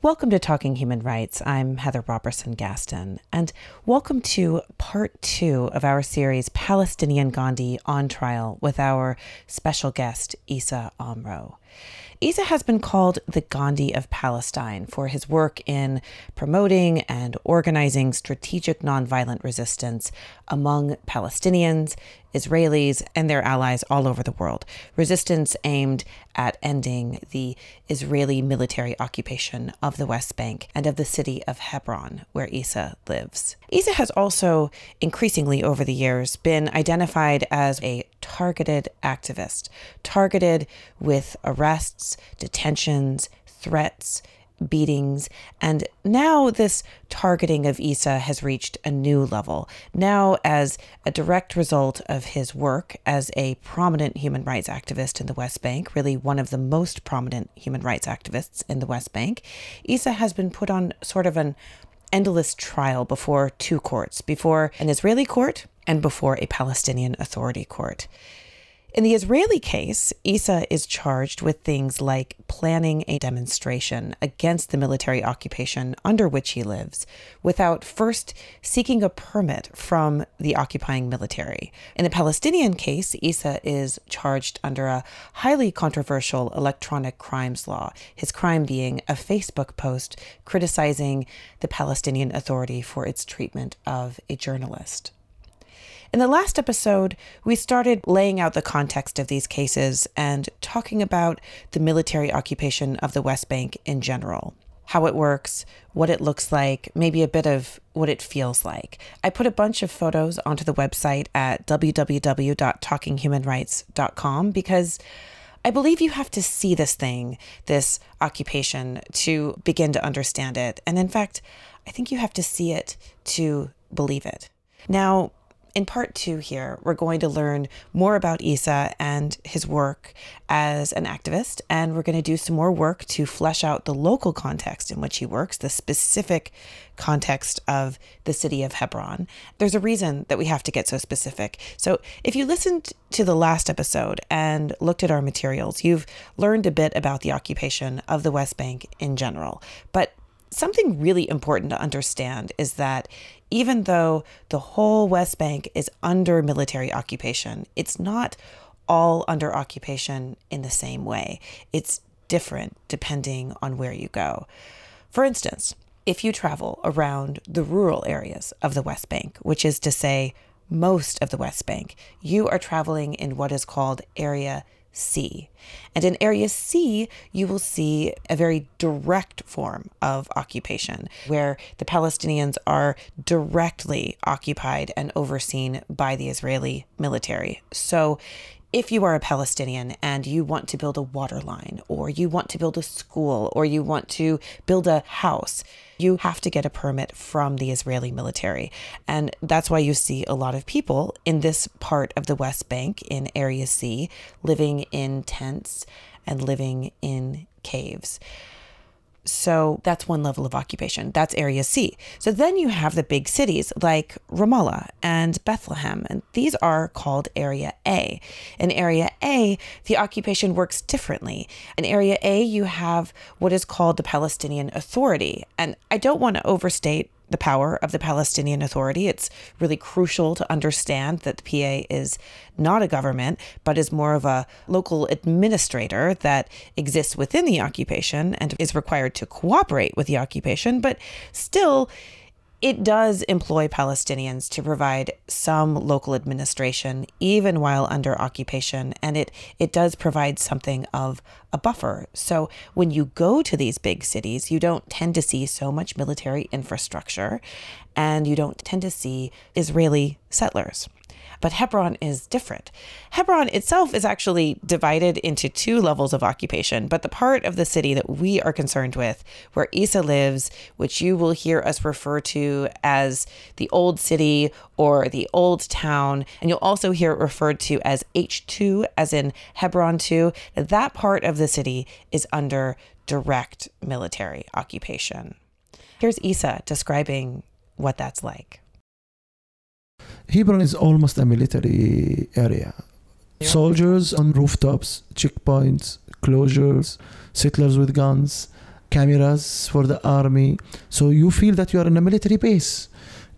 Welcome to Talking Human Rights. I'm Heather Robertson Gaston, and welcome to part two of our series Palestinian Gandhi on Trial with our special guest, Issa Amro. Issa has been called the Gandhi of Palestine for his work in promoting and organizing strategic nonviolent resistance among Palestinians, Israelis, and their allies all over the world. Resistance aimed at ending the Israeli military occupation of the West Bank and of the city of Hebron, where Issa lives. Issa has also increasingly over the years been identified as a targeted activist, targeted with arrests, detentions, threats, beatings. And now this targeting of Issa has reached a new level. Now, as a direct result of his work as a prominent human rights activist in the West Bank, really one of the most prominent human rights activists in the West Bank, Issa has been put on sort of an endless trial before two courts, before an Israeli court and before a Palestinian Authority court. In the Israeli case, Issa is charged with things like planning a demonstration against the military occupation under which he lives without first seeking a permit from the occupying military. In the Palestinian case, Issa is charged under a highly controversial electronic crimes law, his crime being a Facebook post criticizing the Palestinian Authority for its treatment of a journalist. In the last episode, we started laying out the context of these cases and talking about the military occupation of the West Bank in general. How it works, what it looks like, maybe a bit of what it feels like. I put a bunch of photos onto the website at www.talkinghumanrights.com because I believe you have to see this thing, this occupation, to begin to understand it. And in fact, I think you have to see it to believe it. Now, in part two here, we're going to learn more about Issa and his work as an activist, and we're going to do some more work to flesh out the local context in which he works, the specific context of the city of Hebron. There's a reason that we have to get so specific. So, if you listened to the last episode and looked at our materials, you've learned a bit about the occupation of the West Bank in general. But something really important to understand is that even though the whole West Bank is under military occupation, it's not all under occupation in the same way. It's different depending on where you go. For instance, if you travel around the rural areas of the West Bank, which is to say, most of the West Bank, you are traveling in what is called Area C. And in Area C, you will see a very direct form of occupation where the Palestinians are directly occupied and overseen by the Israeli military. So if you are a Palestinian and you want to build a water line, or you want to build a school, or you want to build a house, you have to get a permit from the Israeli military. And that's why you see a lot of people in this part of the West Bank, in Area C, living in tents and living in caves. So that's one level of occupation. That's area C. So then you have the big cities like Ramallah and Bethlehem, and these are called area A. In area A, the occupation works differently. In area A, you have what is called the Palestinian Authority. And I don't want to overstate the power of the Palestinian Authority. It's really crucial to understand that the PA is not a government, but is more of a local administrator that exists within the occupation and is required to cooperate with the occupation, but still it does employ Palestinians to provide some local administration even while under occupation and it it does provide something of a buffer. So when you go to these big cities, you don't tend to see so much military infrastructure and you don't tend to see Israeli settlers. But Hebron is different. Hebron itself is actually divided into two levels of occupation, but the part of the city that we are concerned with, where Issa lives, which you will hear us refer to as the old city or the old town, and you'll also hear it referred to as H2, as in Hebron 2, that part of the city is under direct military occupation. Here's Issa describing what that's like. Hebron is almost a military area. Yeah. Soldiers on rooftops, checkpoints, closures, settlers with guns, cameras for the army. So you feel that you are in a military base,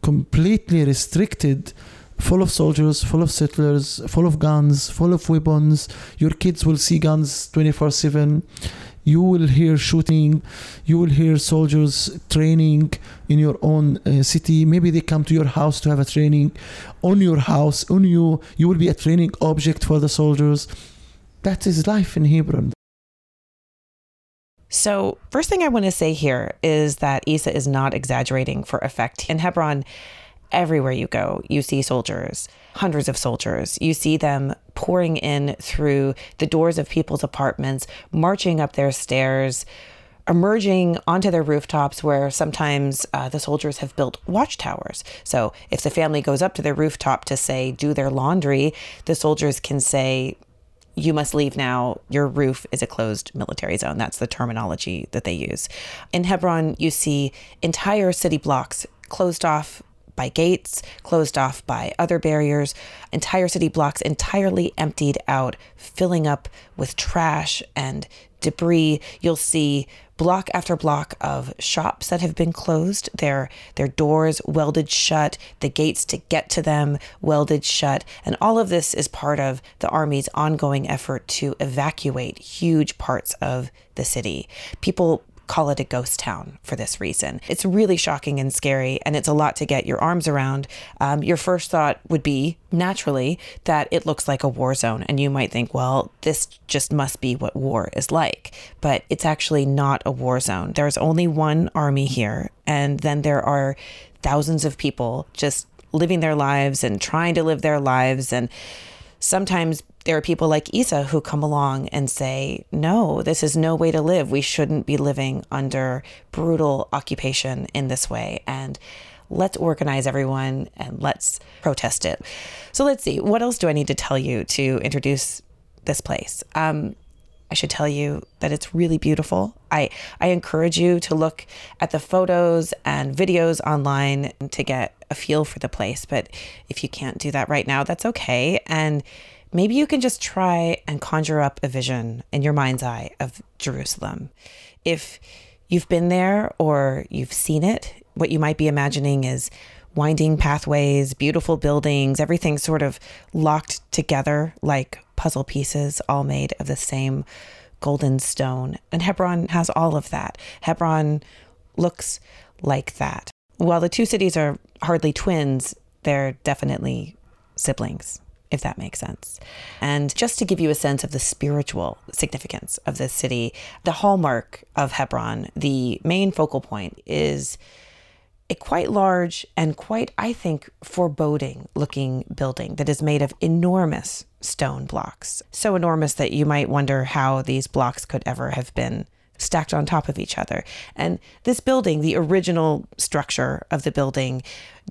completely restricted, full of soldiers, full of settlers, full of guns, full of weapons. Your kids will see guns 24 7. You will hear shooting. You will hear soldiers training in your own uh, city. Maybe they come to your house to have a training on your house, on you. You will be a training object for the soldiers. That is life in Hebron. So, first thing I want to say here is that Issa is not exaggerating for effect. In Hebron, everywhere you go, you see soldiers, hundreds of soldiers. You see them pouring in through the doors of people's apartments, marching up their stairs, emerging onto their rooftops where sometimes uh, the soldiers have built watchtowers. So if the family goes up to their rooftop to say, do their laundry, the soldiers can say, you must leave now. Your roof is a closed military zone. That's the terminology that they use. In Hebron, you see entire city blocks closed off by gates, closed off by other barriers, entire city blocks entirely emptied out, filling up with trash and debris. You'll see block after block of shops that have been closed, their their doors welded shut, the gates to get to them welded shut, and all of this is part of the army's ongoing effort to evacuate huge parts of the city. People call it a ghost town for this reason. It's really shocking and scary, and it's a lot to get your arms around. Um, your first thought would be naturally that it looks like a war zone, and you might think, well, this just must be what war is like. But it's actually not a war zone. There's only one army here, and then there are thousands of people just living their lives and trying to live their lives and sometimes there are people like Issa who come along and say, no, this is no way to live. We shouldn't be living under brutal occupation in this way. And let's organize everyone and let's protest it. So let's see, what else do I need to tell you to introduce this place? Um, I should tell you that it's really beautiful. I, I encourage you to look at the photos and videos online to get a feel for the place. But if you can't do that right now, that's okay. And maybe you can just try and conjure up a vision in your mind's eye of Jerusalem. If you've been there or you've seen it, what you might be imagining is winding pathways, beautiful buildings, everything sort of locked together like puzzle pieces, all made of the same golden stone. And Hebron has all of that. Hebron looks like that. While the two cities are hardly twins, they're definitely siblings if that makes sense. And just to give you a sense of the spiritual significance of this city, the hallmark of Hebron, the main focal point, is a quite large and quite, I think, foreboding looking building that is made of enormous stone blocks. So enormous that you might wonder how these blocks could ever have been stacked on top of each other. And this building, the original structure of the building,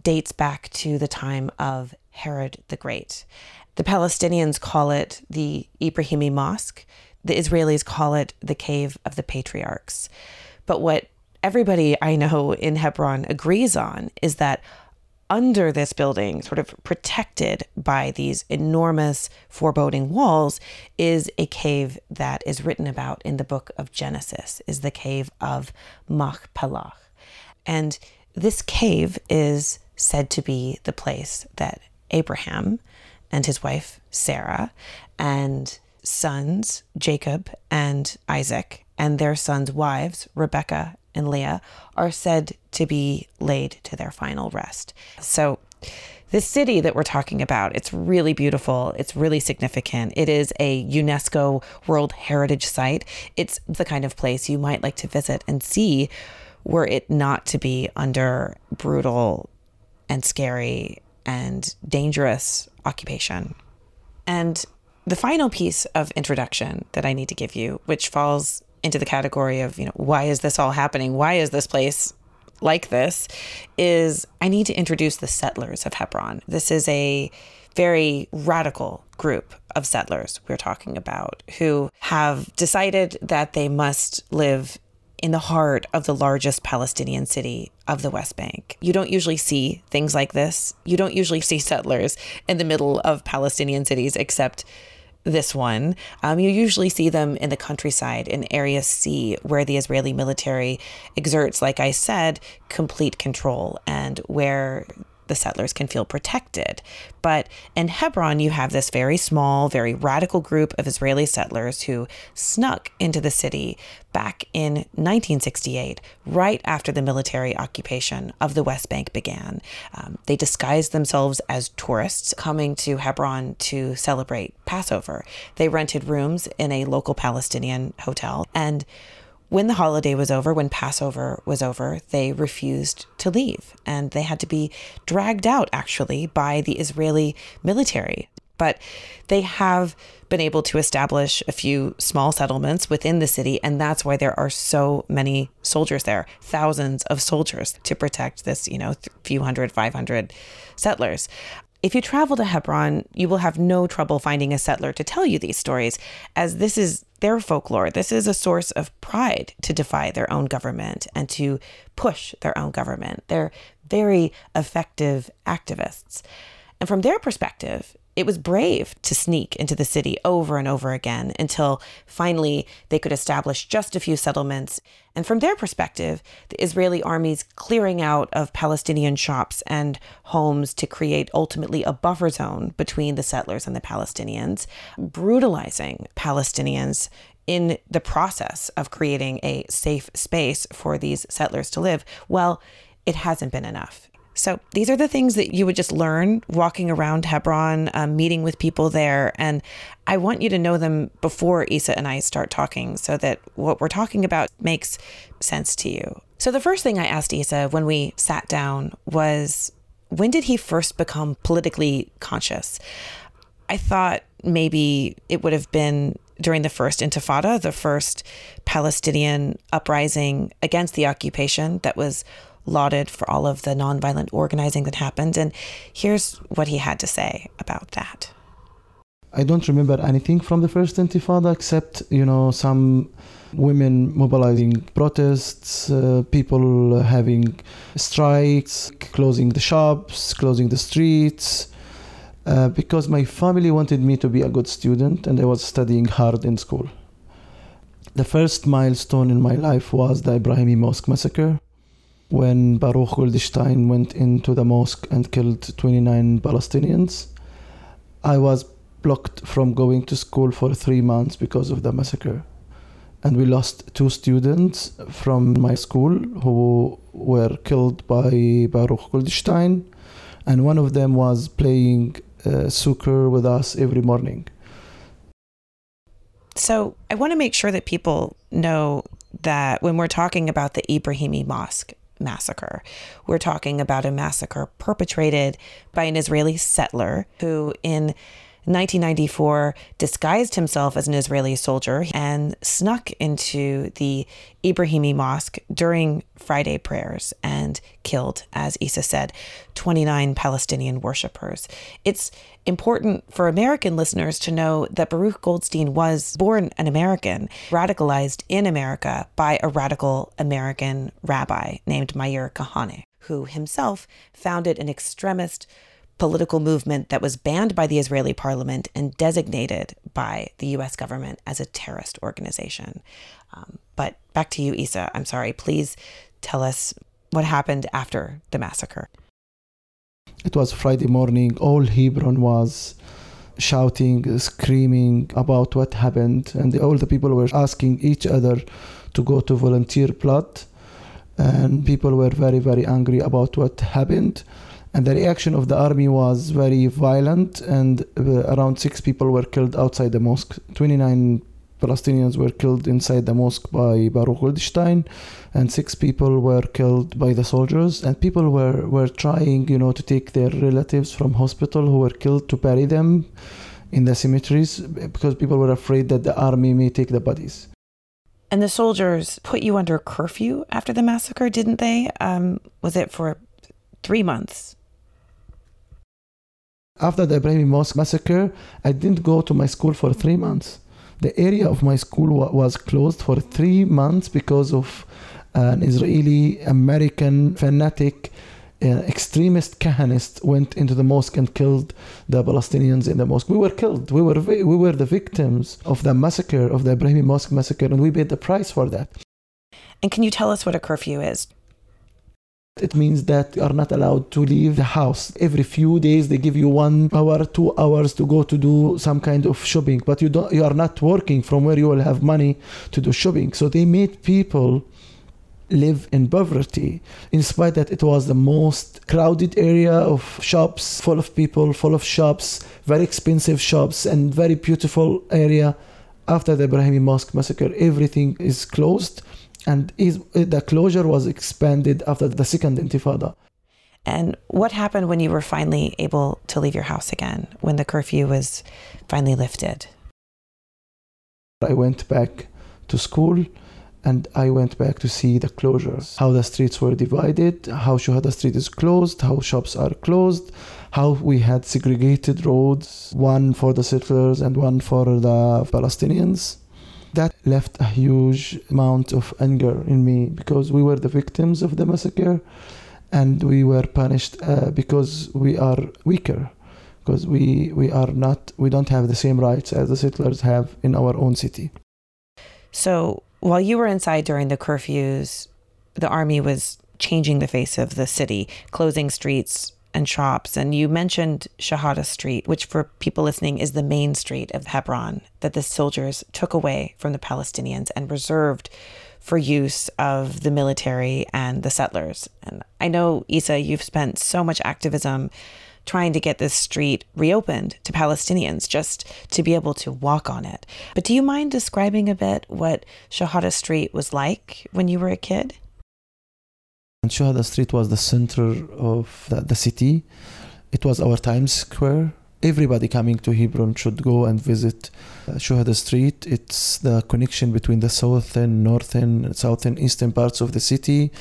dates back to the time of Herod the Great. The Palestinians call it the Ibrahimi Mosque. The Israelis call it the Cave of the Patriarchs. But what everybody I know in Hebron agrees on is that under this building, sort of protected by these enormous foreboding walls, is a cave that is written about in the book of Genesis, is the cave of Machpelah. And this cave is said to be the place that Abraham and his wife Sarah and sons Jacob and Isaac and their sons' wives Rebecca and Leah are said to be laid to their final rest. So this city that we're talking about, it's really beautiful. It's really significant. It is a UNESCO World Heritage Site. It's the kind of place you might like to visit and see were it not to be under brutal and scary and dangerous occupation. And the final piece of introduction that I need to give you, which falls into the category of, you know, why is this all happening? Why is this place like this? Is I need to introduce the settlers of Hebron. This is a very radical group of settlers we're talking about who have decided that they must live in the heart of the largest Palestinian city of the West Bank. You don't usually see things like this. You don't usually see settlers in the middle of Palestinian cities, except this one. Um, you usually see them in the countryside in Area C, where the Israeli military exerts, like I said, complete control and where the settlers can feel protected. But in Hebron, you have this very small, very radical group of Israeli settlers who snuck into the city back in 1968, right after the military occupation of the West Bank began. Um, they disguised themselves as tourists coming to Hebron to celebrate Passover. They rented rooms in a local Palestinian hotel and when the holiday was over, when Passover was over, they refused to leave and they had to be dragged out actually by the Israeli military. But they have been able to establish a few small settlements within the city, and that's why there are so many soldiers there thousands of soldiers to protect this, you know, few hundred, 500 settlers. If you travel to Hebron, you will have no trouble finding a settler to tell you these stories, as this is their folklore. This is a source of pride to defy their own government and to push their own government. They're very effective activists. And from their perspective, it was brave to sneak into the city over and over again until finally they could establish just a few settlements. And from their perspective, the Israeli army's clearing out of Palestinian shops and homes to create ultimately a buffer zone between the settlers and the Palestinians, brutalizing Palestinians in the process of creating a safe space for these settlers to live. Well, it hasn't been enough. So these are the things that you would just learn walking around Hebron, um, meeting with people there. And I want you to know them before Issa and I start talking so that what we're talking about makes sense to you. So the first thing I asked Issa when we sat down was when did he first become politically conscious? I thought maybe it would have been during the first Intifada, the first Palestinian uprising against the occupation that was lauded for all of the nonviolent organizing that happened. And here's what he had to say about that. I don't remember anything from the first Intifada except, you know, some women mobilizing protests, uh, people having strikes, closing the shops, closing the streets. Uh, because my family wanted me to be a good student and I was studying hard in school. The first milestone in my life was the Ibrahimi Mosque massacre when Baruch Goldstein went into the mosque and killed 29 Palestinians. I was blocked from going to school for three months because of the massacre. And we lost two students from my school who were killed by Baruch Goldstein. And one of them was playing uh, soccer with us every morning. So I want to make sure that people know that when we're talking about the Ibrahimi Mosque, massacre. We're talking about a massacre perpetrated by an Israeli settler who, in 1994, disguised himself as an Israeli soldier and snuck into the Ibrahimi Mosque during Friday prayers and killed, as Issa said, 29 Palestinian worshippers. It's important for American listeners to know that Baruch Goldstein was born an American, radicalized in America by a radical American rabbi named Meir Kahane, who himself founded an extremist political movement that was banned by the Israeli parliament and designated by the US government as a terrorist organization. Um, but back to you, Issa. I'm sorry. Please tell us what happened after the massacre. It was Friday morning. All Hebron was shouting, screaming about what happened, and all the people were asking each other to go to volunteer blood. And people were very, very angry about what happened and the reaction of the army was very violent and uh, around six people were killed outside the mosque. 29 palestinians were killed inside the mosque by baruch goldstein and six people were killed by the soldiers. And people were, were trying you know to take their relatives from hospital who were killed to bury them in the cemeteries because people were afraid that the army may take the bodies. And the soldiers put you under curfew after the massacre didn't they? Um, was it for three months after the Ibrahim Mosque massacre, I didn't go to my school for three months. The area of my school wa- was closed for three months because of an Israeli American fanatic uh, extremist Kahanist went into the mosque and killed the Palestinians in the mosque. We were killed. We were vi- we were the victims of the massacre of the Ibrahimi Mosque massacre, and we paid the price for that. And can you tell us what a curfew is? It means that you are not allowed to leave the house. Every few days they give you one hour, two hours to go to do some kind of shopping, but you don't you are not working from where you will have money to do shopping. So they made people live in poverty in spite that it was the most crowded area of shops full of people full of shops very expensive shops and very beautiful area after the Ibrahimi Mosque massacre everything is closed and is, the closure was expanded after the second intifada And what happened when you were finally able to leave your house again, when the curfew was finally lifted? I went back to school and I went back to see the closures, how the streets were divided, how Shuhada Street is closed, how shops are closed, how we had segregated roads, one for the settlers and one for the Palestinians. That left a huge amount of anger in me because we were the victims of the massacre and we were punished uh, because we are weaker because we, we are not we don't have the same rights as the settlers have in our own city. So while you were inside during the curfews, the army was changing the face of the city, closing streets and shops. And you mentioned Shuhada Street, which for people listening is the main street of Hebron that the soldiers took away from the Palestinians and reserved for use of the military and the settlers. And I know, Issa, you've spent so much activism trying to get this street reopened to Palestinians just to be able to walk on it. But do you mind describing a bit what Shuhada Street was like when you were a kid? And Shuhada Street was the center of the, the city. It was our Times Square. Everybody coming to Hebron should go and visit Shuhada Street. It's the connection between the southern, northern, southern, eastern parts of the city.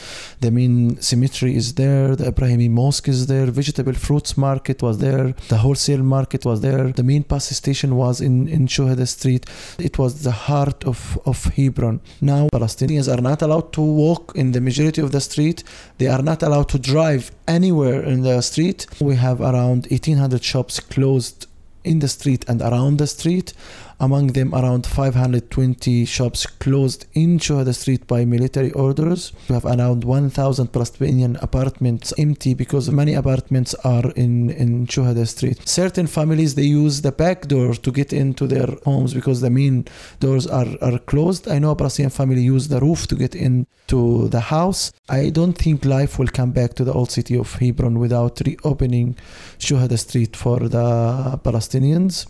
The main cemetery is there. The Ibrahimi Mosque is there. Vegetable fruits market was there. The wholesale market was there. The main bus station was in, in Shuhada Street. It was the heart of, of Hebron. Now Palestinians are not allowed to walk in the majority of the street. They are not allowed to drive anywhere in the street. We have around 1800 shops closed in the street and around the street. Among them, around 520 shops closed in Shuhada Street by military orders. We have around 1,000 Palestinian apartments empty because many apartments are in, in Shuhada Street. Certain families, they use the back door to get into their homes because the main doors are, are closed. I know a Palestinian family use the roof to get into the house. I don't think life will come back to the old city of Hebron without reopening Shuhada Street for the Palestinians.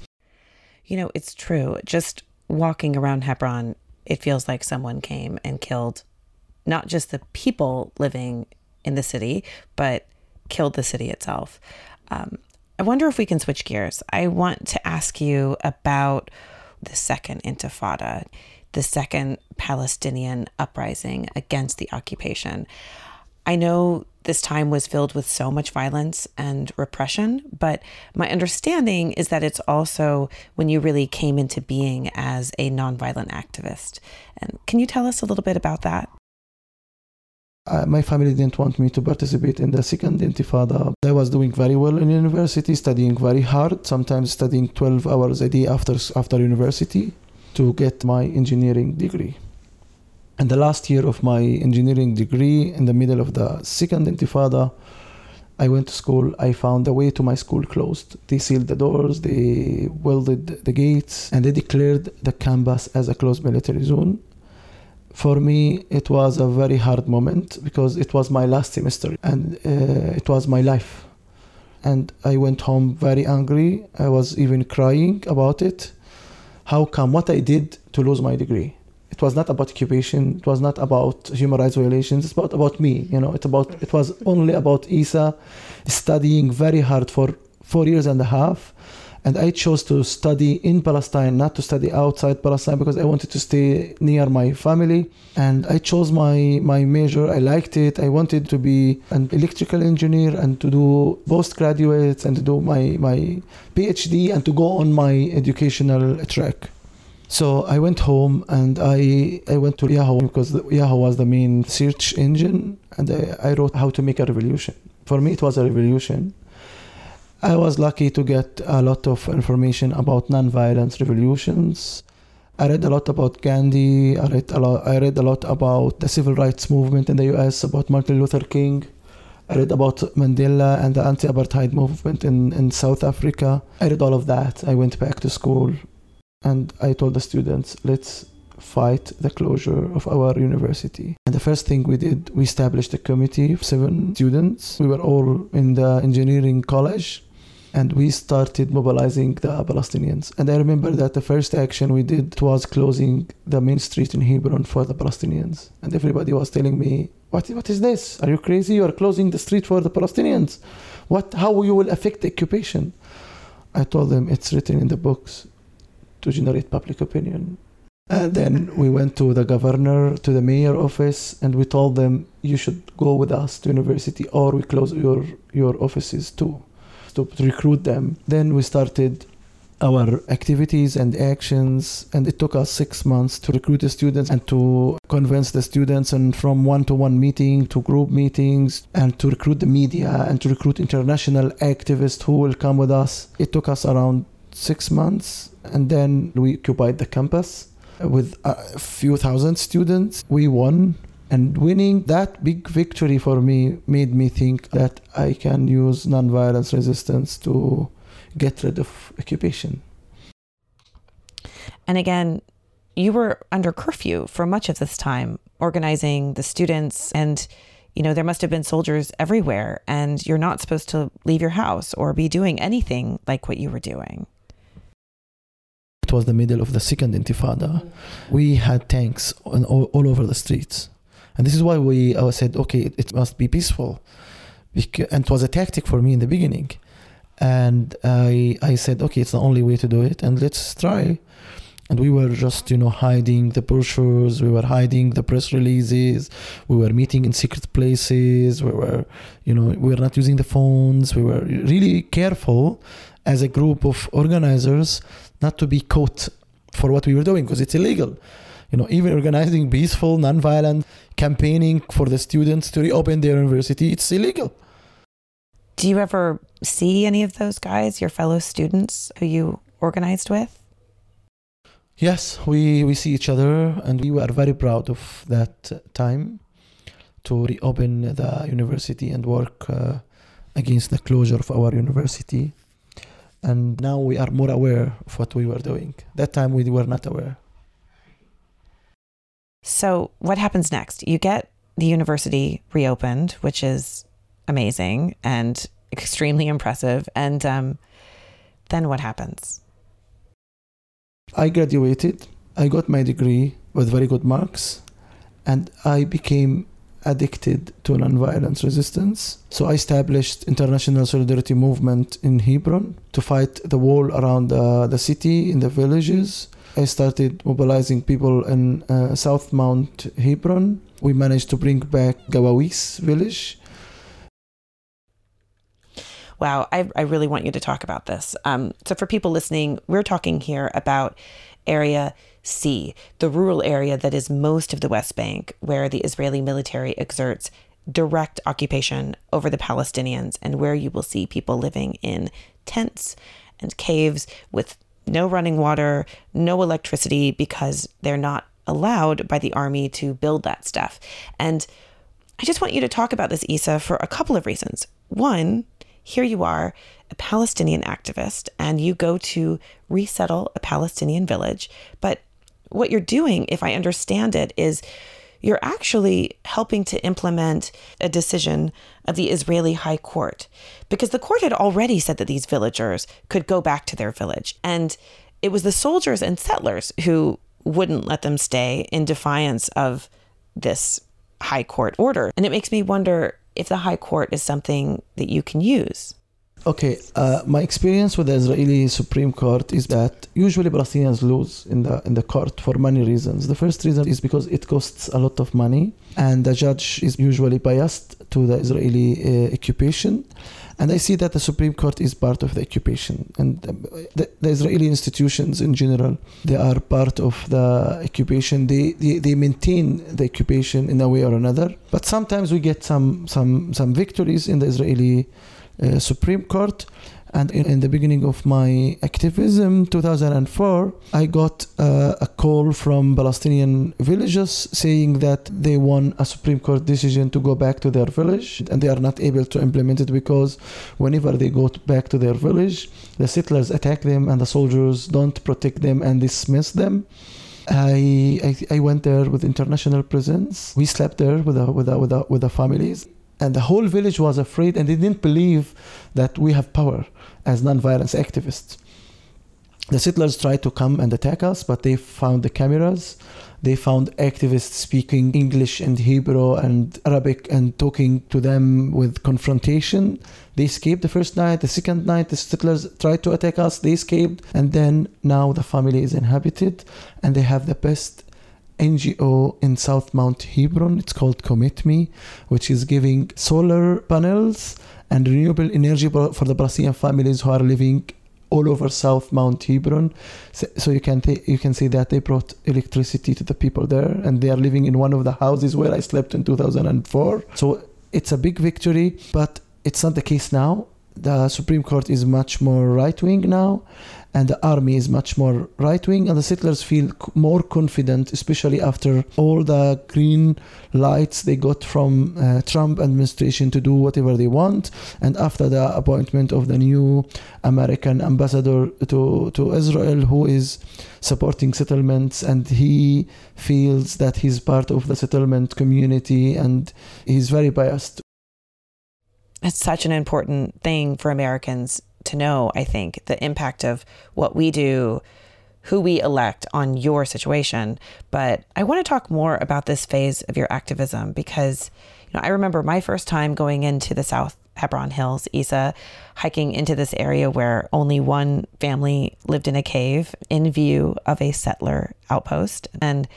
You know, it's true. Just walking around Hebron, it feels like someone came and killed not just the people living in the city, but killed the city itself. Um, I wonder if we can switch gears. I want to ask you about the second intifada, the second Palestinian uprising against the occupation. I know this time was filled with so much violence and repression, but my understanding is that it's also when you really came into being as a nonviolent activist. And can you tell us a little bit about that? Uh, my family didn't want me to participate in the second intifada. I was doing very well in university, studying very hard, sometimes studying 12 hours a day after, after university to get my engineering degree. And the last year of my engineering degree, in the middle of the second intifada, I went to school. I found the way to my school closed. They sealed the doors, they welded the gates, and they declared the campus as a closed military zone. For me, it was a very hard moment because it was my last semester and uh, it was my life. And I went home very angry. I was even crying about it. How come what I did to lose my degree? It was not about occupation it was not about human rights violations it's about about me you know it's about it was only about issa studying very hard for four years and a half and i chose to study in palestine not to study outside palestine because i wanted to stay near my family and i chose my my major i liked it i wanted to be an electrical engineer and to do postgraduates and to do my my phd and to go on my educational track so I went home and I, I went to Yahoo because Yahoo was the main search engine and I, I wrote how to make a revolution. For me, it was a revolution. I was lucky to get a lot of information about non-violent revolutions. I read a lot about Gandhi. I read a lot. I read a lot about the civil rights movement in the U.S. About Martin Luther King. I read about Mandela and the anti-apartheid movement in, in South Africa. I read all of that. I went back to school, and I told the students, "Let's fight the closure of our university." And the first thing we did, we established a committee of seven students. We were all in the engineering college and we started mobilizing the Palestinians. And I remember that the first action we did was closing the main street in Hebron for the Palestinians. And everybody was telling me, what, what is this? Are you crazy? You are closing the street for the Palestinians. What, how will you will affect the occupation? I told them it's written in the books to generate public opinion. And then we went to the governor, to the mayor office, and we told them, you should go with us to university or we close your, your offices too to recruit them. Then we started our activities and actions and it took us six months to recruit the students and to convince the students and from one-to-one meeting to group meetings and to recruit the media and to recruit international activists who will come with us it took us around six months and then we occupied the campus with a few thousand students we won and winning that big victory for me made me think that I can use nonviolence resistance to get rid of occupation. And again, you were under curfew for much of this time, organizing the students and you know, there must have been soldiers everywhere, and you're not supposed to leave your house or be doing anything like what you were doing. It was the middle of the second intifada. We had tanks all, all over the streets and this is why we I said, okay, it, it must be peaceful. And it was a tactic for me in the beginning. And I, I said, okay, it's the only way to do it, and let's try. And we were just, you know, hiding the brochures, we were hiding the press releases, we were meeting in secret places, we were, you know, we were not using the phones, we were really careful as a group of organizers not to be caught for what we were doing because it's illegal you know, even organizing peaceful, non-violent campaigning for the students to reopen their university, it's illegal. Do you ever see any of those guys, your fellow students who you organized with? Yes, we, we see each other, and we were very proud of that time to reopen the university and work uh, against the closure of our university. And now we are more aware of what we were doing. That time we were not aware. So, what happens next? You get the university reopened, which is amazing and extremely impressive. And um, then what happens? I graduated. I got my degree with very good marks, and I became addicted to nonviolence resistance. So I established international solidarity movement in Hebron to fight the wall around uh, the city in the villages I started mobilizing people in uh, South Mount Hebron. We managed to bring back Qawawis village. Wow, I, I really want you to talk about this. Um, so, for people listening, we're talking here about Area C, the rural area that is most of the West Bank, where the Israeli military exerts direct occupation over the Palestinians, and where you will see people living in tents and caves with no running water, no electricity because they're not allowed by the army to build that stuff. And I just want you to talk about this, Issa, for a couple of reasons. One, here you are, a Palestinian activist, and you go to resettle a Palestinian village. But what you're doing, if I understand it, is you're actually helping to implement a decision of the Israeli High Court because the court had already said that these villagers could go back to their village. And it was the soldiers and settlers who wouldn't let them stay in defiance of this High Court order. And it makes me wonder if the High Court is something that you can use. Okay, uh, my experience with the Israeli Supreme Court is that usually Palestinians lose in the in the court for many reasons. The first reason is because it costs a lot of money, and the judge is usually biased to the Israeli uh, occupation. And I see that the Supreme Court is part of the occupation. And the, the Israeli institutions in general, they are part of the occupation. They, they, they maintain the occupation in a way or another. But sometimes we get some, some, some victories in the Israeli uh, Supreme Court. And in, in, the beginning of my activism, 2004, I got uh, a call from Palestinian villagers saying that they won a Supreme Court decision to go back to their village and they are not able to implement it because whenever they go back to their village, the settlers attack them and the soldiers don't protect them and dismiss them. I, I, I went there with international presence. We slept there with the, with the, with the, with the families and the whole village was afraid and they didn't believe that we have power as non-violence activists. The settlers tried to come and attack us but they found the cameras. They found activists speaking english and hebrew and arabic and talking to them with confrontation. They escaped the first night the second night the settlers tried to attack us. They escaped and then now the family is inhabited and they have the best NGO in South Mount Hebron. It's called Comet-ME, which is giving solar panels and renewable energy for the Palestinian families who are living all over South Mount Hebron. So, so you can th- you can see that they brought electricity to the people there, and they are living in one of the houses where I slept in 2004. So it's a big victory, but it's not the case now. The Supreme Court is much more right wing now, and the army is much more right wing, and the settlers feel more confident, especially after all the green lights they got from uh, Trump administration to do whatever they want, and after the appointment of the new American ambassador to to Israel, who is supporting settlements, and he feels that he's part of the settlement community, and he's very biased. It's such an important thing for Americans to know, I think, the impact of what we do, who we elect on your situation. But I want to talk more about this phase of your activism because, you know, I remember my first time going into the South Hebron Hills, Issa, hiking into this area where only one family lived in a cave in view of a settler outpost. And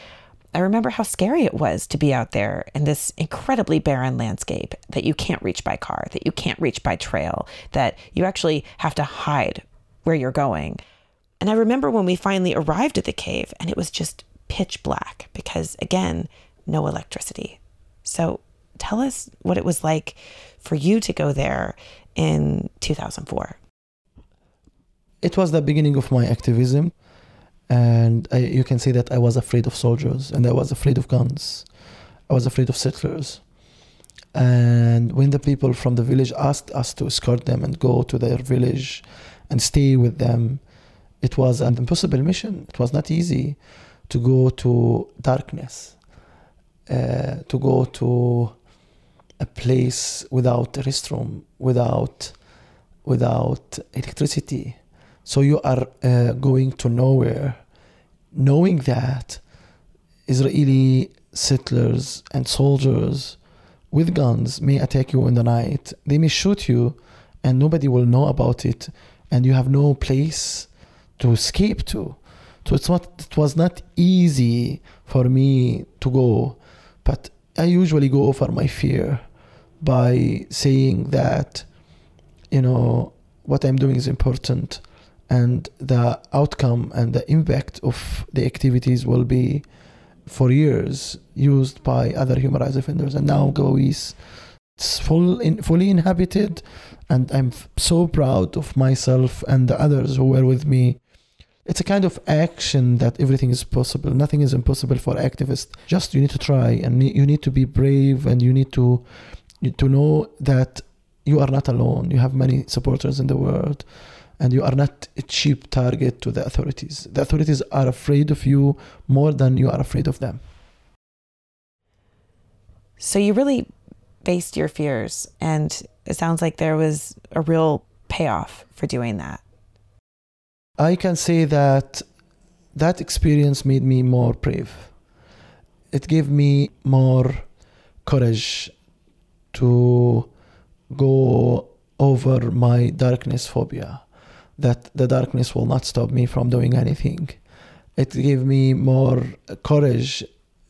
I remember how scary it was to be out there in this incredibly barren landscape that you can't reach by car, that you can't reach by trail, that you actually have to hide where you're going. And I remember when we finally arrived at the cave and it was just pitch black because, again, no electricity. So tell us what it was like for you to go there in 2004. It was the beginning of my activism and I, you can see that I was afraid of soldiers and I was afraid of guns. I was afraid of settlers. And when the people from the village asked us to escort them and go to their village and stay with them, it was an impossible mission. It was not easy to go to darkness, uh, to go to a place without a restroom, without without electricity. So you are uh, going to nowhere knowing that Israeli settlers and soldiers with guns may attack you in the night. They may shoot you and nobody will know about it and you have no place to escape to. So it's not it was not easy for me to go, but I usually go over my fear by saying that you know what I'm doing is important and the outcome and the impact of the activities will be for years used by other human rights defenders. And now Gawis it's full in, fully inhabited and I'm so proud of myself and the others who were with me. It's a kind of action that everything is possible. Nothing is impossible for activists. Just you need to try and you need to be brave and you need to to know that you are not alone. You have many supporters in the world and you are not a cheap target to the authorities. The authorities are afraid of you more than you are afraid of them. So you really faced your fears, and it sounds like there was a real payoff for doing that. I can say that that experience made me more brave. It gave me more courage to go over my darkness phobia that the darkness will not stop me from doing anything. It gave me more courage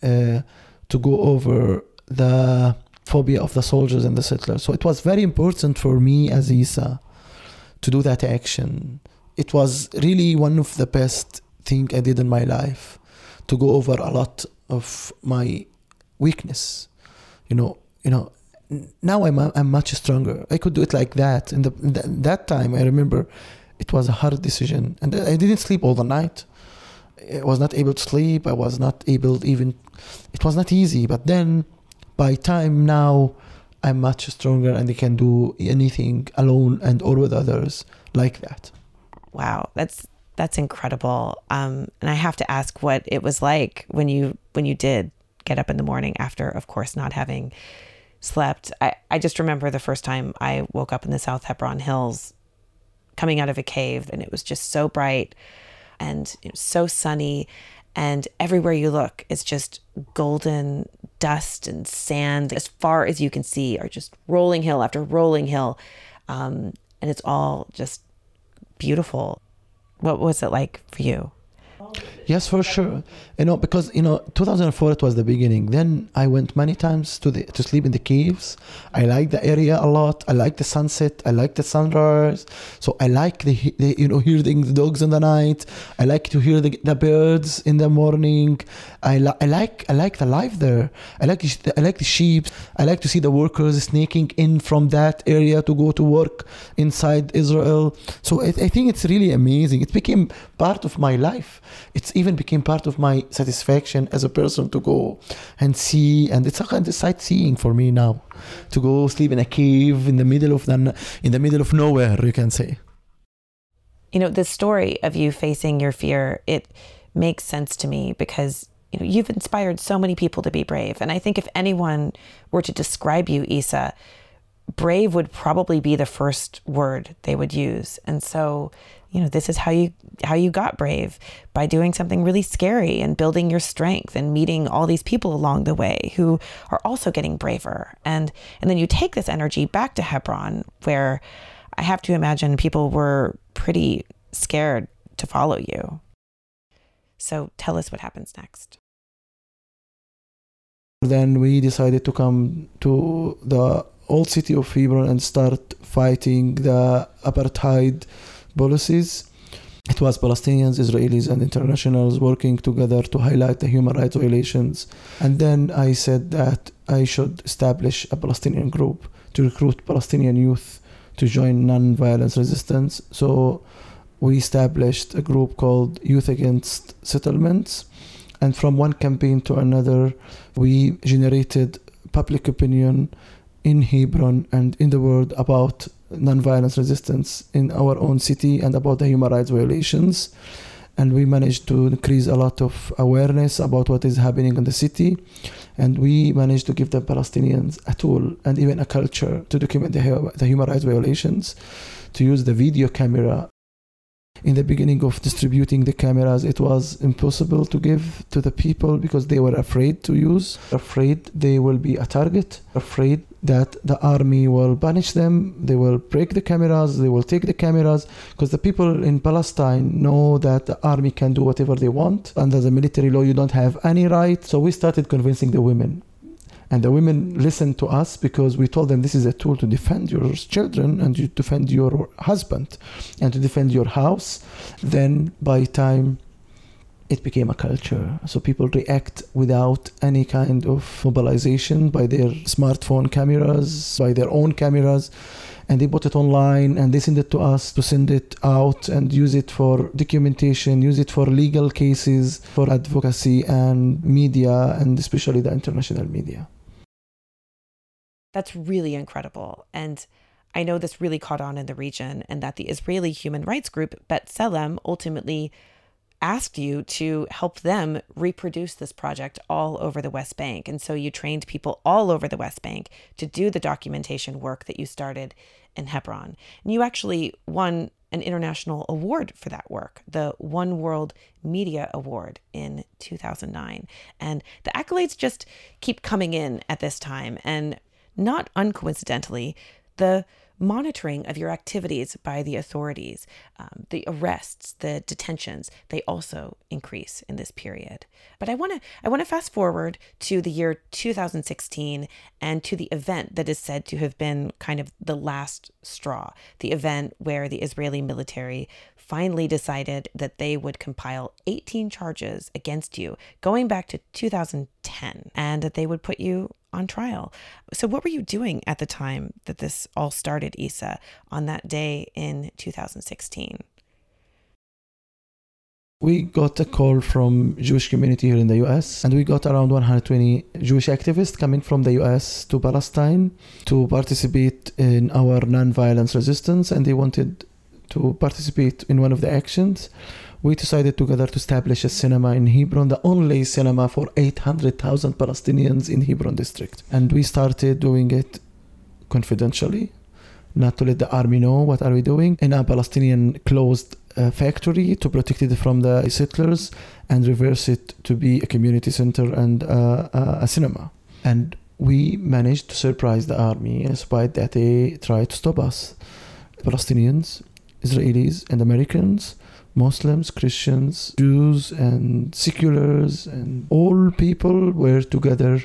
uh, to go over the phobia of the soldiers and the settlers. So it was very important for me as Issa to do that action. It was really one of the best thing I did in my life to go over a lot of my weakness. You know, you know. Now I'm I'm much stronger. I could do it like that. In the that time, I remember it was a hard decision, and I didn't sleep all the night. I was not able to sleep. I was not able even. It was not easy. But then, by time now, I'm much stronger and I can do anything alone and or with others like that. Wow, that's that's incredible. Um, and I have to ask what it was like when you when you did get up in the morning after, of course, not having slept. I, I just remember the first time I woke up in the South Hebron Hills coming out of a cave and it was just so bright and so sunny. And everywhere you look it's just golden dust and sand. As far as you can see are just rolling hill after rolling hill. Um, and it's all just beautiful. What was it like for you Yes, for sure. You know, because you know, 2004 it was the beginning. Then I went many times to the to sleep in the caves. I like the area a lot. I like the sunset. I like the sunrise. So I like the, the you know hearing the dogs in the night. I like to hear the, the birds in the morning. I, I like I like the life there. I like the, I like the sheep. I like to see the workers sneaking in from that area to go to work inside Israel. So I, I think it's really amazing. It became part of my life. It's even became part of my satisfaction as a person to go and see. And it's a kind of sightseeing for me now to go sleep in a cave in the middle of the in the middle of nowhere. You can say. You know the story of you facing your fear. It makes sense to me because you know you've inspired so many people to be brave and i think if anyone were to describe you issa brave would probably be the first word they would use. And so you know this is how you how you got brave by doing something really scary and building your strength and meeting all these people along the way who are also getting braver. And and then you take this energy back to hebron where i have to imagine people were pretty scared to follow you. So tell us what happens next. Then we decided to come to the old city of Hebron and start fighting the apartheid policies. It was Palestinians, Israelis, and internationals working together to highlight the human rights violations. And then I said that I should establish a Palestinian group to recruit Palestinian youth to join non-violence resistance. So we established a group called Youth Against Settlements. And from one campaign to another, we generated public opinion in Hebron and in the world about nonviolence resistance in our own city and about the human rights violations. And we managed to increase a lot of awareness about what is happening in the city. And we managed to give the Palestinians a tool and even a culture to document the, the human rights violations, to use the video camera in the beginning of distributing the cameras it was impossible to give to the people because they were afraid to use afraid they will be a target afraid that the army will punish them they will break the cameras they will take the cameras because the people in palestine know that the army can do whatever they want under the military law you don't have any right. So we started convincing the women and the women listened to us because we told them this is a tool to defend your children and to defend your husband and to defend your house. Then by time it became a culture. So people react without any kind of mobilization by their smartphone cameras, by their own cameras, and they bought it online and they send it to us to send it out and use it for documentation, use it for legal cases, for advocacy and media, and especially the international media. That's really incredible. And I know this really caught on in the region, and that the Israeli human rights group B'Tselem ultimately asked you to help them reproduce this project all over the West Bank. And so you trained people all over the West Bank to do the documentation work that you started in Hebron. And you actually won an international award for that work, the One World Media Award in 2009. And the accolades just keep coming in at this time. And not uncoincidentally, the monitoring of your activities by the authorities, um, the arrests, the detentions, they also increase in this period. But I want to I want to fast forward to the year 2016 and to the event that is said to have been kind of the last straw, the event where the Israeli military finally decided that they would compile 18 charges against you going back to 2010 and that they would put you on trial. So, what were you doing at the time that this all started, Issa, on that day in 2016? We got a call from Jewish community here in the US, and we got around 120 Jewish activists coming from the US to Palestine to participate in our non-violence resistance, and they wanted to participate in one of the actions. We decided together to establish a cinema in Hebron, the only cinema for 800,000 Palestinians in Hebron district, and we started doing it confidentially, not to let the army know what are we doing in a Palestinian closed uh, factory to protect it from the settlers and reverse it to be a community center and uh, uh, a cinema. And we managed to surprise the army, despite that they tried to stop us. Palestinians, Israelis, and Americans, Muslims, Christians, Jews, and seculars, and all people were together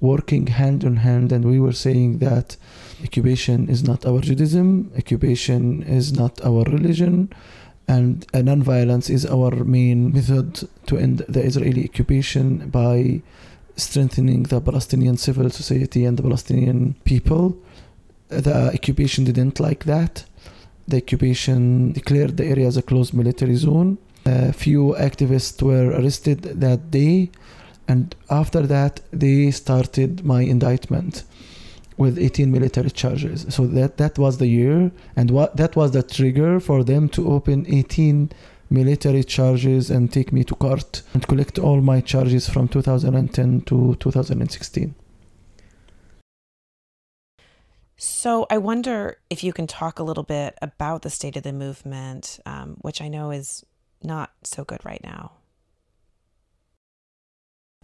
working hand in hand, and we were saying that occupation is not our Judaism, occupation is not our religion, and non-violence is our main method to end the Israeli occupation by strengthening the Palestinian civil society and the Palestinian people. The occupation didn't like that. The occupation declared the area as a closed military zone. A few activists were arrested that day, and after that, they started my indictment with 18 military charges. So that that was the year, and what that was the trigger for them to open 18 military charges and take me to court and collect all my charges from 2010 to 2016. So I wonder if you can talk a little bit about the state of the movement, um, which I know is not so good right now.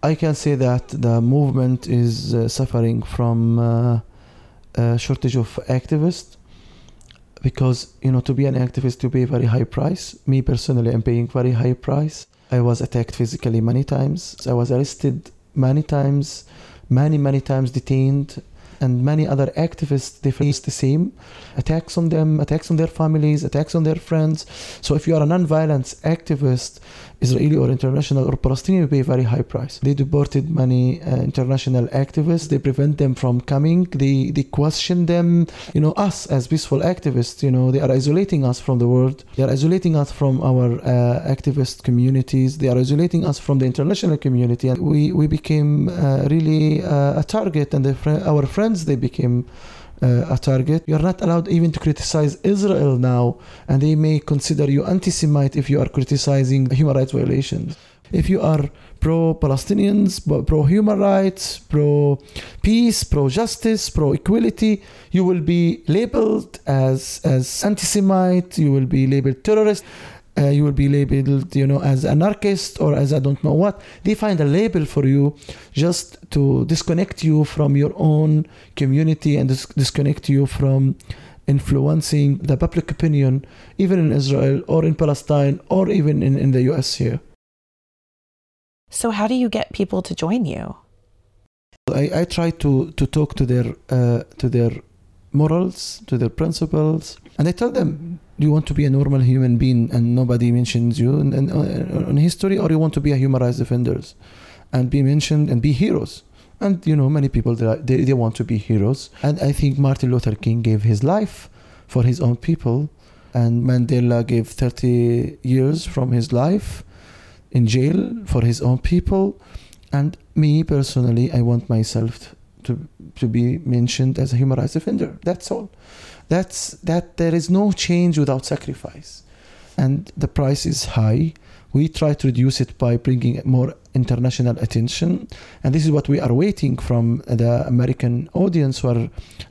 I can say that the movement is uh, suffering from uh, a shortage of activists because you know to be an activist you pay very high price. Me personally, I'm paying very high price. I was attacked physically many times. I was arrested many times, many many times detained and many other activists they face the same. Attacks on them attacks on their families attacks on their friends. So if you are a non-violence activist israeli or international or palestinian pay very high price. They deported many uh, international activists. They prevent them from coming. They they question them you know us as peaceful activists you know. They are isolating us from the world. They are isolating us from our uh, activist communities. They are isolating us from the international community. And we we became uh, really uh, a target and fr- our friends they became uh, a target. You're not allowed even to criticize Israel now, and they may consider you anti Semite if you are criticizing human rights violations. If you are pro Palestinians, pro human rights, pro peace, pro justice, pro equality, you will be labeled as, as anti Semite, you will be labeled terrorist. Uh, you will be labeled, you know, as anarchist or as I don't know what. They find a label for you just to disconnect you from your own community and dis- disconnect you from influencing the public opinion, even in Israel or in Palestine or even in, in the US here. So, how do you get people to join you? I, I try to, to talk to their uh, to their morals, to their principles, and I tell them you want to be a normal human being and nobody mentions you? In, in, in history or you want to be a human rights defenders and be mentioned and be heroes? And you know many people they, they want to be heroes. And i think martin luther king gave his life for his own people. And mandela gave 30 years from his life in jail for his own people. And me personally i want myself to, to be mentioned as a human rights defender that's all that's that there is no change without sacrifice. And the price is high. We try to reduce it by bringing more international attention. And this is what we are waiting from the American audience who are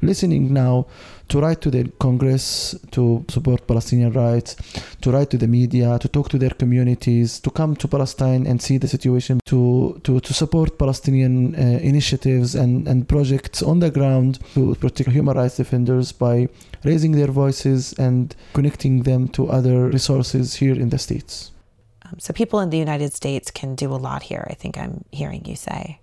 listening now to write to the Congress to support Palestinian rights, to write to the media, to talk to their communities, to come to Palestine and see the situation, to, to, to support Palestinian uh, initiatives and, and projects on the ground to protect human rights defenders by raising their voices and connecting them to other resources here in the States. Um, so people in the United States can do a lot here, I think I'm hearing you say.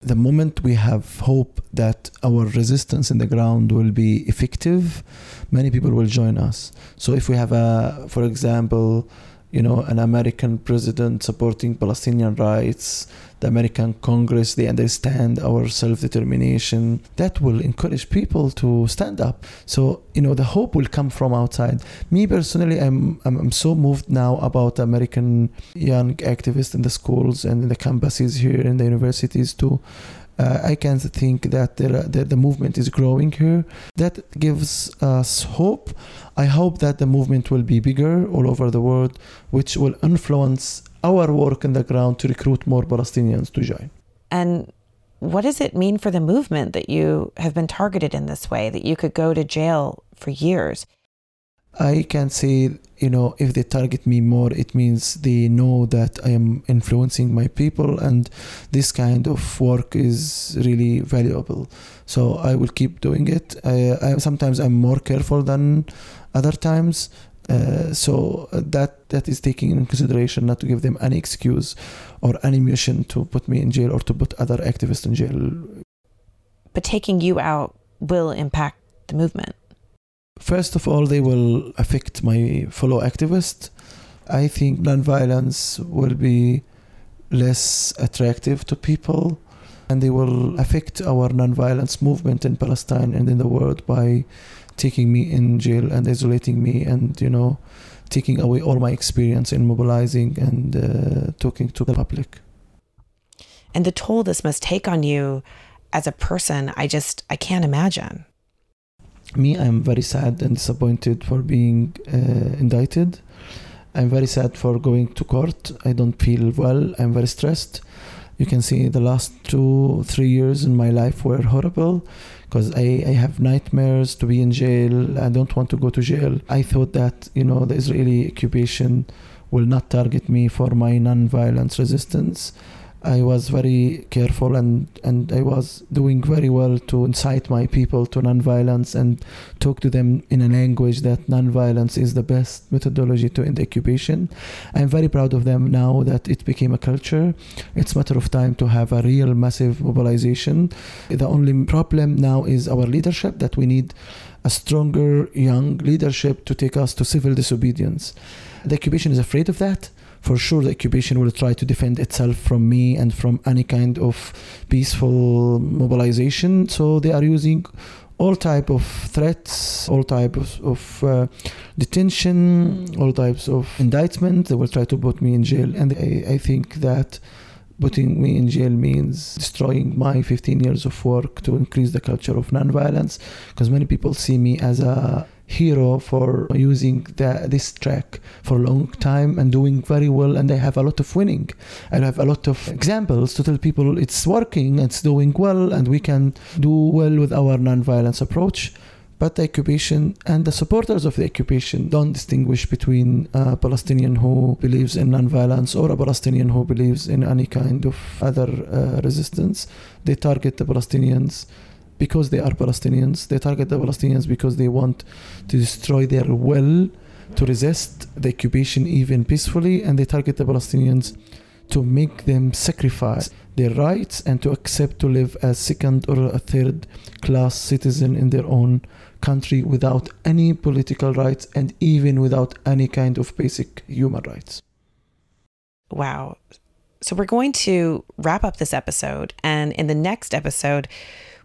The moment we have hope that our resistance in the ground will be effective, many people will join us. So if we have a, for example, you know, an American president supporting Palestinian rights, the American Congress, they understand our self determination. That will encourage people to stand up. So, you know, the hope will come from outside. Me personally, I'm, I'm, I'm so moved now about American young activists in the schools and in the campuses here in the universities to uh, I can think that the, the, the, movement is growing here. That gives us hope. I hope that the movement will be bigger all over the world, which will influence our work in the ground to recruit more Palestinians to join. And what does it mean for the movement that you have been targeted in this way, that you could go to jail for years? I can say, you know, if they target me more, it means they know that I am influencing my people, and this kind of work is really valuable. So I will keep doing it. I, I sometimes I'm more careful than other times. Uh, so that that is taking in consideration not to give them any excuse or any mission to put me in jail or to put other activists in jail. But taking you out will impact the movement. First of all, they will affect my fellow activists. I think nonviolence will be less attractive to people and they will affect our nonviolence movement in Palestine and in the world by taking me in jail and isolating me and, you know, taking away all my experience in mobilizing and uh, talking to the public. And the toll this must take on you as a person, I just, I can't imagine me, I'm very sad and disappointed for being uh, indicted. I'm very sad for going to court. I don't feel well. I'm very stressed. You can see the last two, three years in my life were horrible because I, I have nightmares to be in jail. I don't want to go to jail. I thought that, you know, the Israeli occupation will not target me for my non-violence resistance. I was very careful and, and I was doing very well to incite my people to nonviolence and talk to them in a language that nonviolence is the best methodology to end occupation. I'm very proud of them now that it became a culture. It's a matter of time to have a real massive mobilization. The only problem now is our leadership that we need a stronger young leadership to take us to civil disobedience. The occupation is afraid of that for sure the occupation will try to defend itself from me and from any kind of peaceful mobilization. So they are using all type of threats all types of uh, detention all types of indictment. They will try to put me in jail. And I, I think that putting me in jail means destroying my 15 years of work to increase the culture of nonviolence because many people see me as a hero for using the, this track for a long time and doing very well and they have a lot of winning i have a lot of examples to tell people it's working it's doing well and we can do well with our non-violence approach but the occupation and the supporters of the occupation don't distinguish between a Palestinian who believes in non-violence or a Palestinian who believes in any kind of other uh, resistance. They target the Palestinians because they are Palestinians. They target the Palestinians because they want to destroy their will to resist the occupation even peacefully, and they target the Palestinians to make them sacrifice their rights and to accept to live as second or a third class citizen in their own country without any political rights and even without any kind of basic human rights. Wow. So we're going to wrap up this episode and in the next episode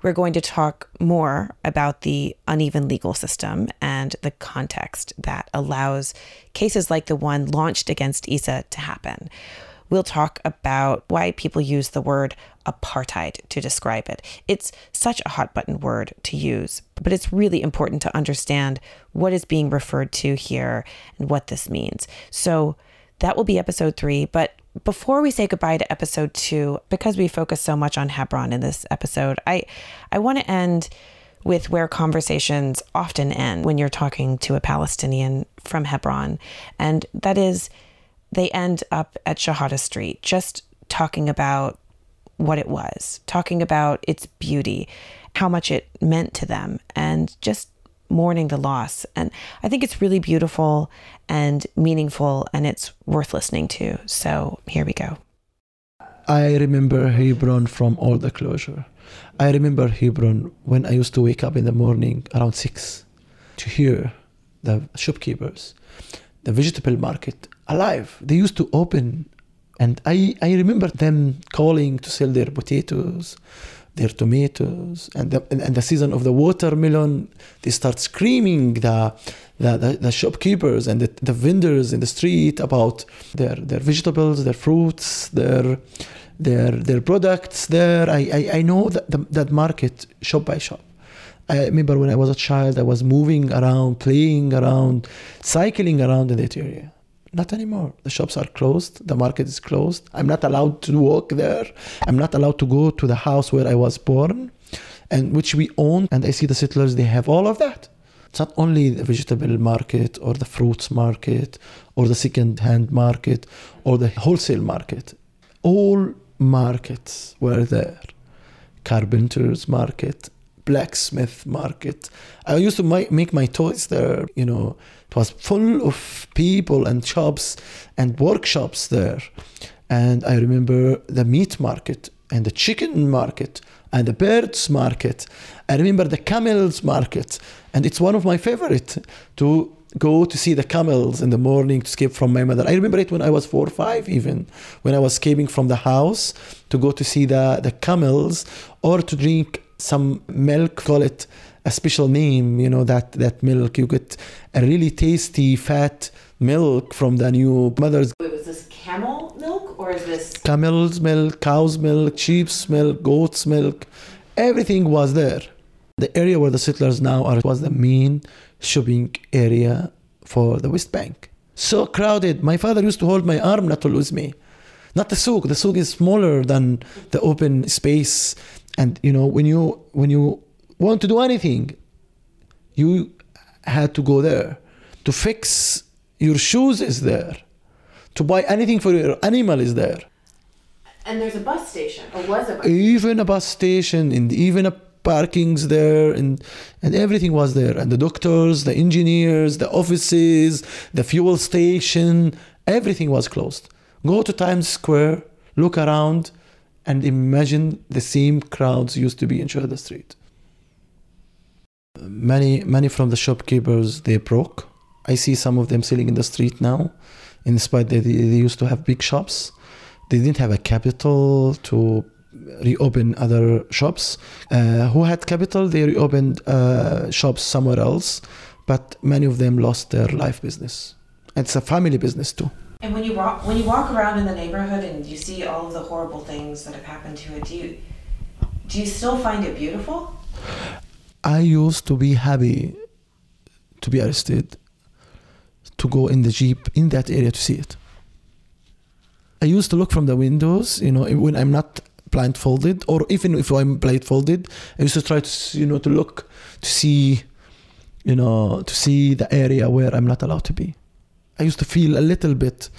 we're going to talk more about the uneven legal system and the context that allows cases like the one launched against Issa to happen. We'll talk about why people use the word apartheid to describe it. It's such a hot button word to use, but it's really important to understand what is being referred to here and what this means. So that will be episode three. But before we say goodbye to episode two, because we focus so much on Hebron in this episode, I, I want to end with where conversations often end when you're talking to a Palestinian from Hebron. And that is, they end up at Shuhada Street, just talking about what it was, talking about its beauty, how much it meant to them, and just mourning the loss. And I think it's really beautiful and meaningful, and it's worth listening to. So here we go. I remember Hebron from all the closure. I remember Hebron when I used to wake up in the morning around six to hear the shopkeepers, the vegetable market alive. They used to open, and I, I remember them calling to sell their potatoes, their tomatoes, and the, and the season of the watermelon. They start screaming the the, the, the shopkeepers and the, the vendors in the street about their their vegetables, their fruits, their their their products there. I, I, I know that, the, that market shop by shop. I remember when I was a child, I was moving around, playing around, cycling around in that area. Not anymore. The shops are closed. The market is closed. I'm not allowed to walk there. I'm not allowed to go to the house where I was born and which we own. And I see the settlers, they have all of that. It's not only the vegetable market or the fruits market or the second hand market or the wholesale market. All markets were there. Carpenter's market, blacksmith market. I used to make my toys there, you know. It was full of people and shops and workshops there. And I remember the meat market and the chicken market and the birds market. I remember the camels market. And it's one of my favorite to go to see the camels in the morning to escape from my mother. I remember it when I was four or five, even when I was escaping from the house to go to see the, the camels or to drink some milk, call it a special name, you know, that, that milk. You get a really tasty, fat milk from the new mothers. Wait, was this camel milk or is this? Camel's milk, cow's milk, sheep's milk, goat's milk. Everything was there. The area where the settlers now are was the main shopping area for the West Bank. So crowded. My father used to hold my arm not to lose me. Not the souk. The souk is smaller than the open space. And you know, when you when you want to do anything, you had to go there. To fix your shoes is there. To buy anything for your animal is there. And there's a bus station, or was a bus Even a bus station and even a parkings there and and everything was there and the doctors the engineers the offices the fuel station everything was closed go to times square look around and imagine the same crowds used to be in Shuhada Street many many from the shopkeepers they broke i see some of them selling in the street now in spite that they, they used to have big shops they didn't have a capital to reopen other shops. Uh, who had capital, they reopened uh, shops somewhere else, but many of them lost their life business. It's a family business too. And when you walk when you walk around in the neighborhood and you see all of the horrible things that have happened to it, do you do you still find it beautiful? I used to be happy to be arrested, to go in the jeep in that area to see it. I used to look from the windows, you know, when I'm not blindfolded, or even if I'm blindfolded, I used to try to you know to look to see, you know, to see the area where I'm not allowed to be. I used to feel a little bit,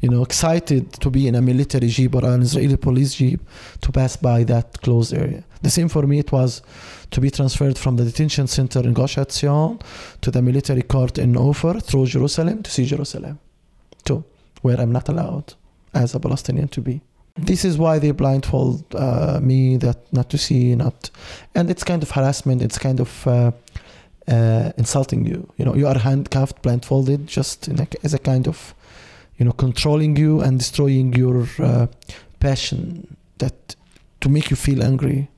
you know, excited to be in a military jeep or an Israeli police jeep to pass by that closed area. The same for me. It was to be transferred from the detention center in Gush Etzion to the military court in Ofer through Jerusalem to see Jerusalem, too, where I'm not allowed as a Palestinian to be. This is why they blindfold uh, me that not to see, not, and it's kind of harassment. It's kind of uh, uh, insulting you. You know, you are handcuffed, blindfolded, just a, as a kind of, you know, controlling you and destroying your uh, passion that to make you feel angry.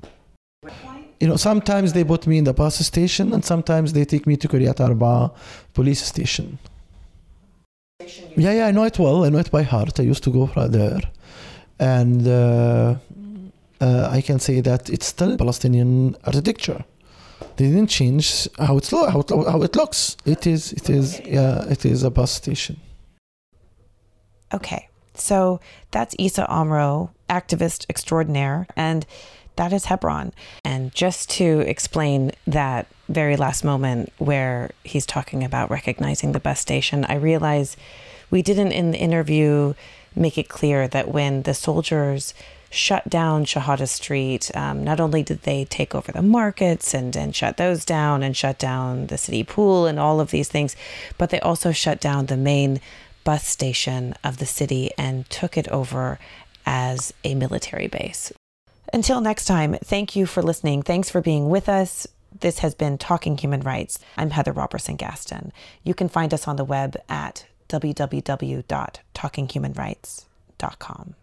You know, sometimes they put me in the bus station, and sometimes they take me to Kiryat Arba police station. Yeah, yeah, I know it well. I know it by heart. I used to go there and uh, uh, I can say that it's still Palestinian architecture. They didn't change how it's lo- how, it, how it looks. It is it is yeah it is a bus station. Okay, So that's Issa Amro, activist extraordinaire, and that is Hebron. And just to explain that very last moment where he's talking about recognizing the bus station, I realize we didn't in the interview make it clear that when the soldiers shut down Shuhada Street, um, not only did they take over the markets and, and shut those down and shut down the city pool and all of these things, but they also shut down the main bus station of the city and took it over as a military base. Until next time, thank you for listening. Thanks for being with us. This has been Talking Human Rights. I'm Heather Robertson Gaston. You can find us on the web at www.talkinghumanrights.com.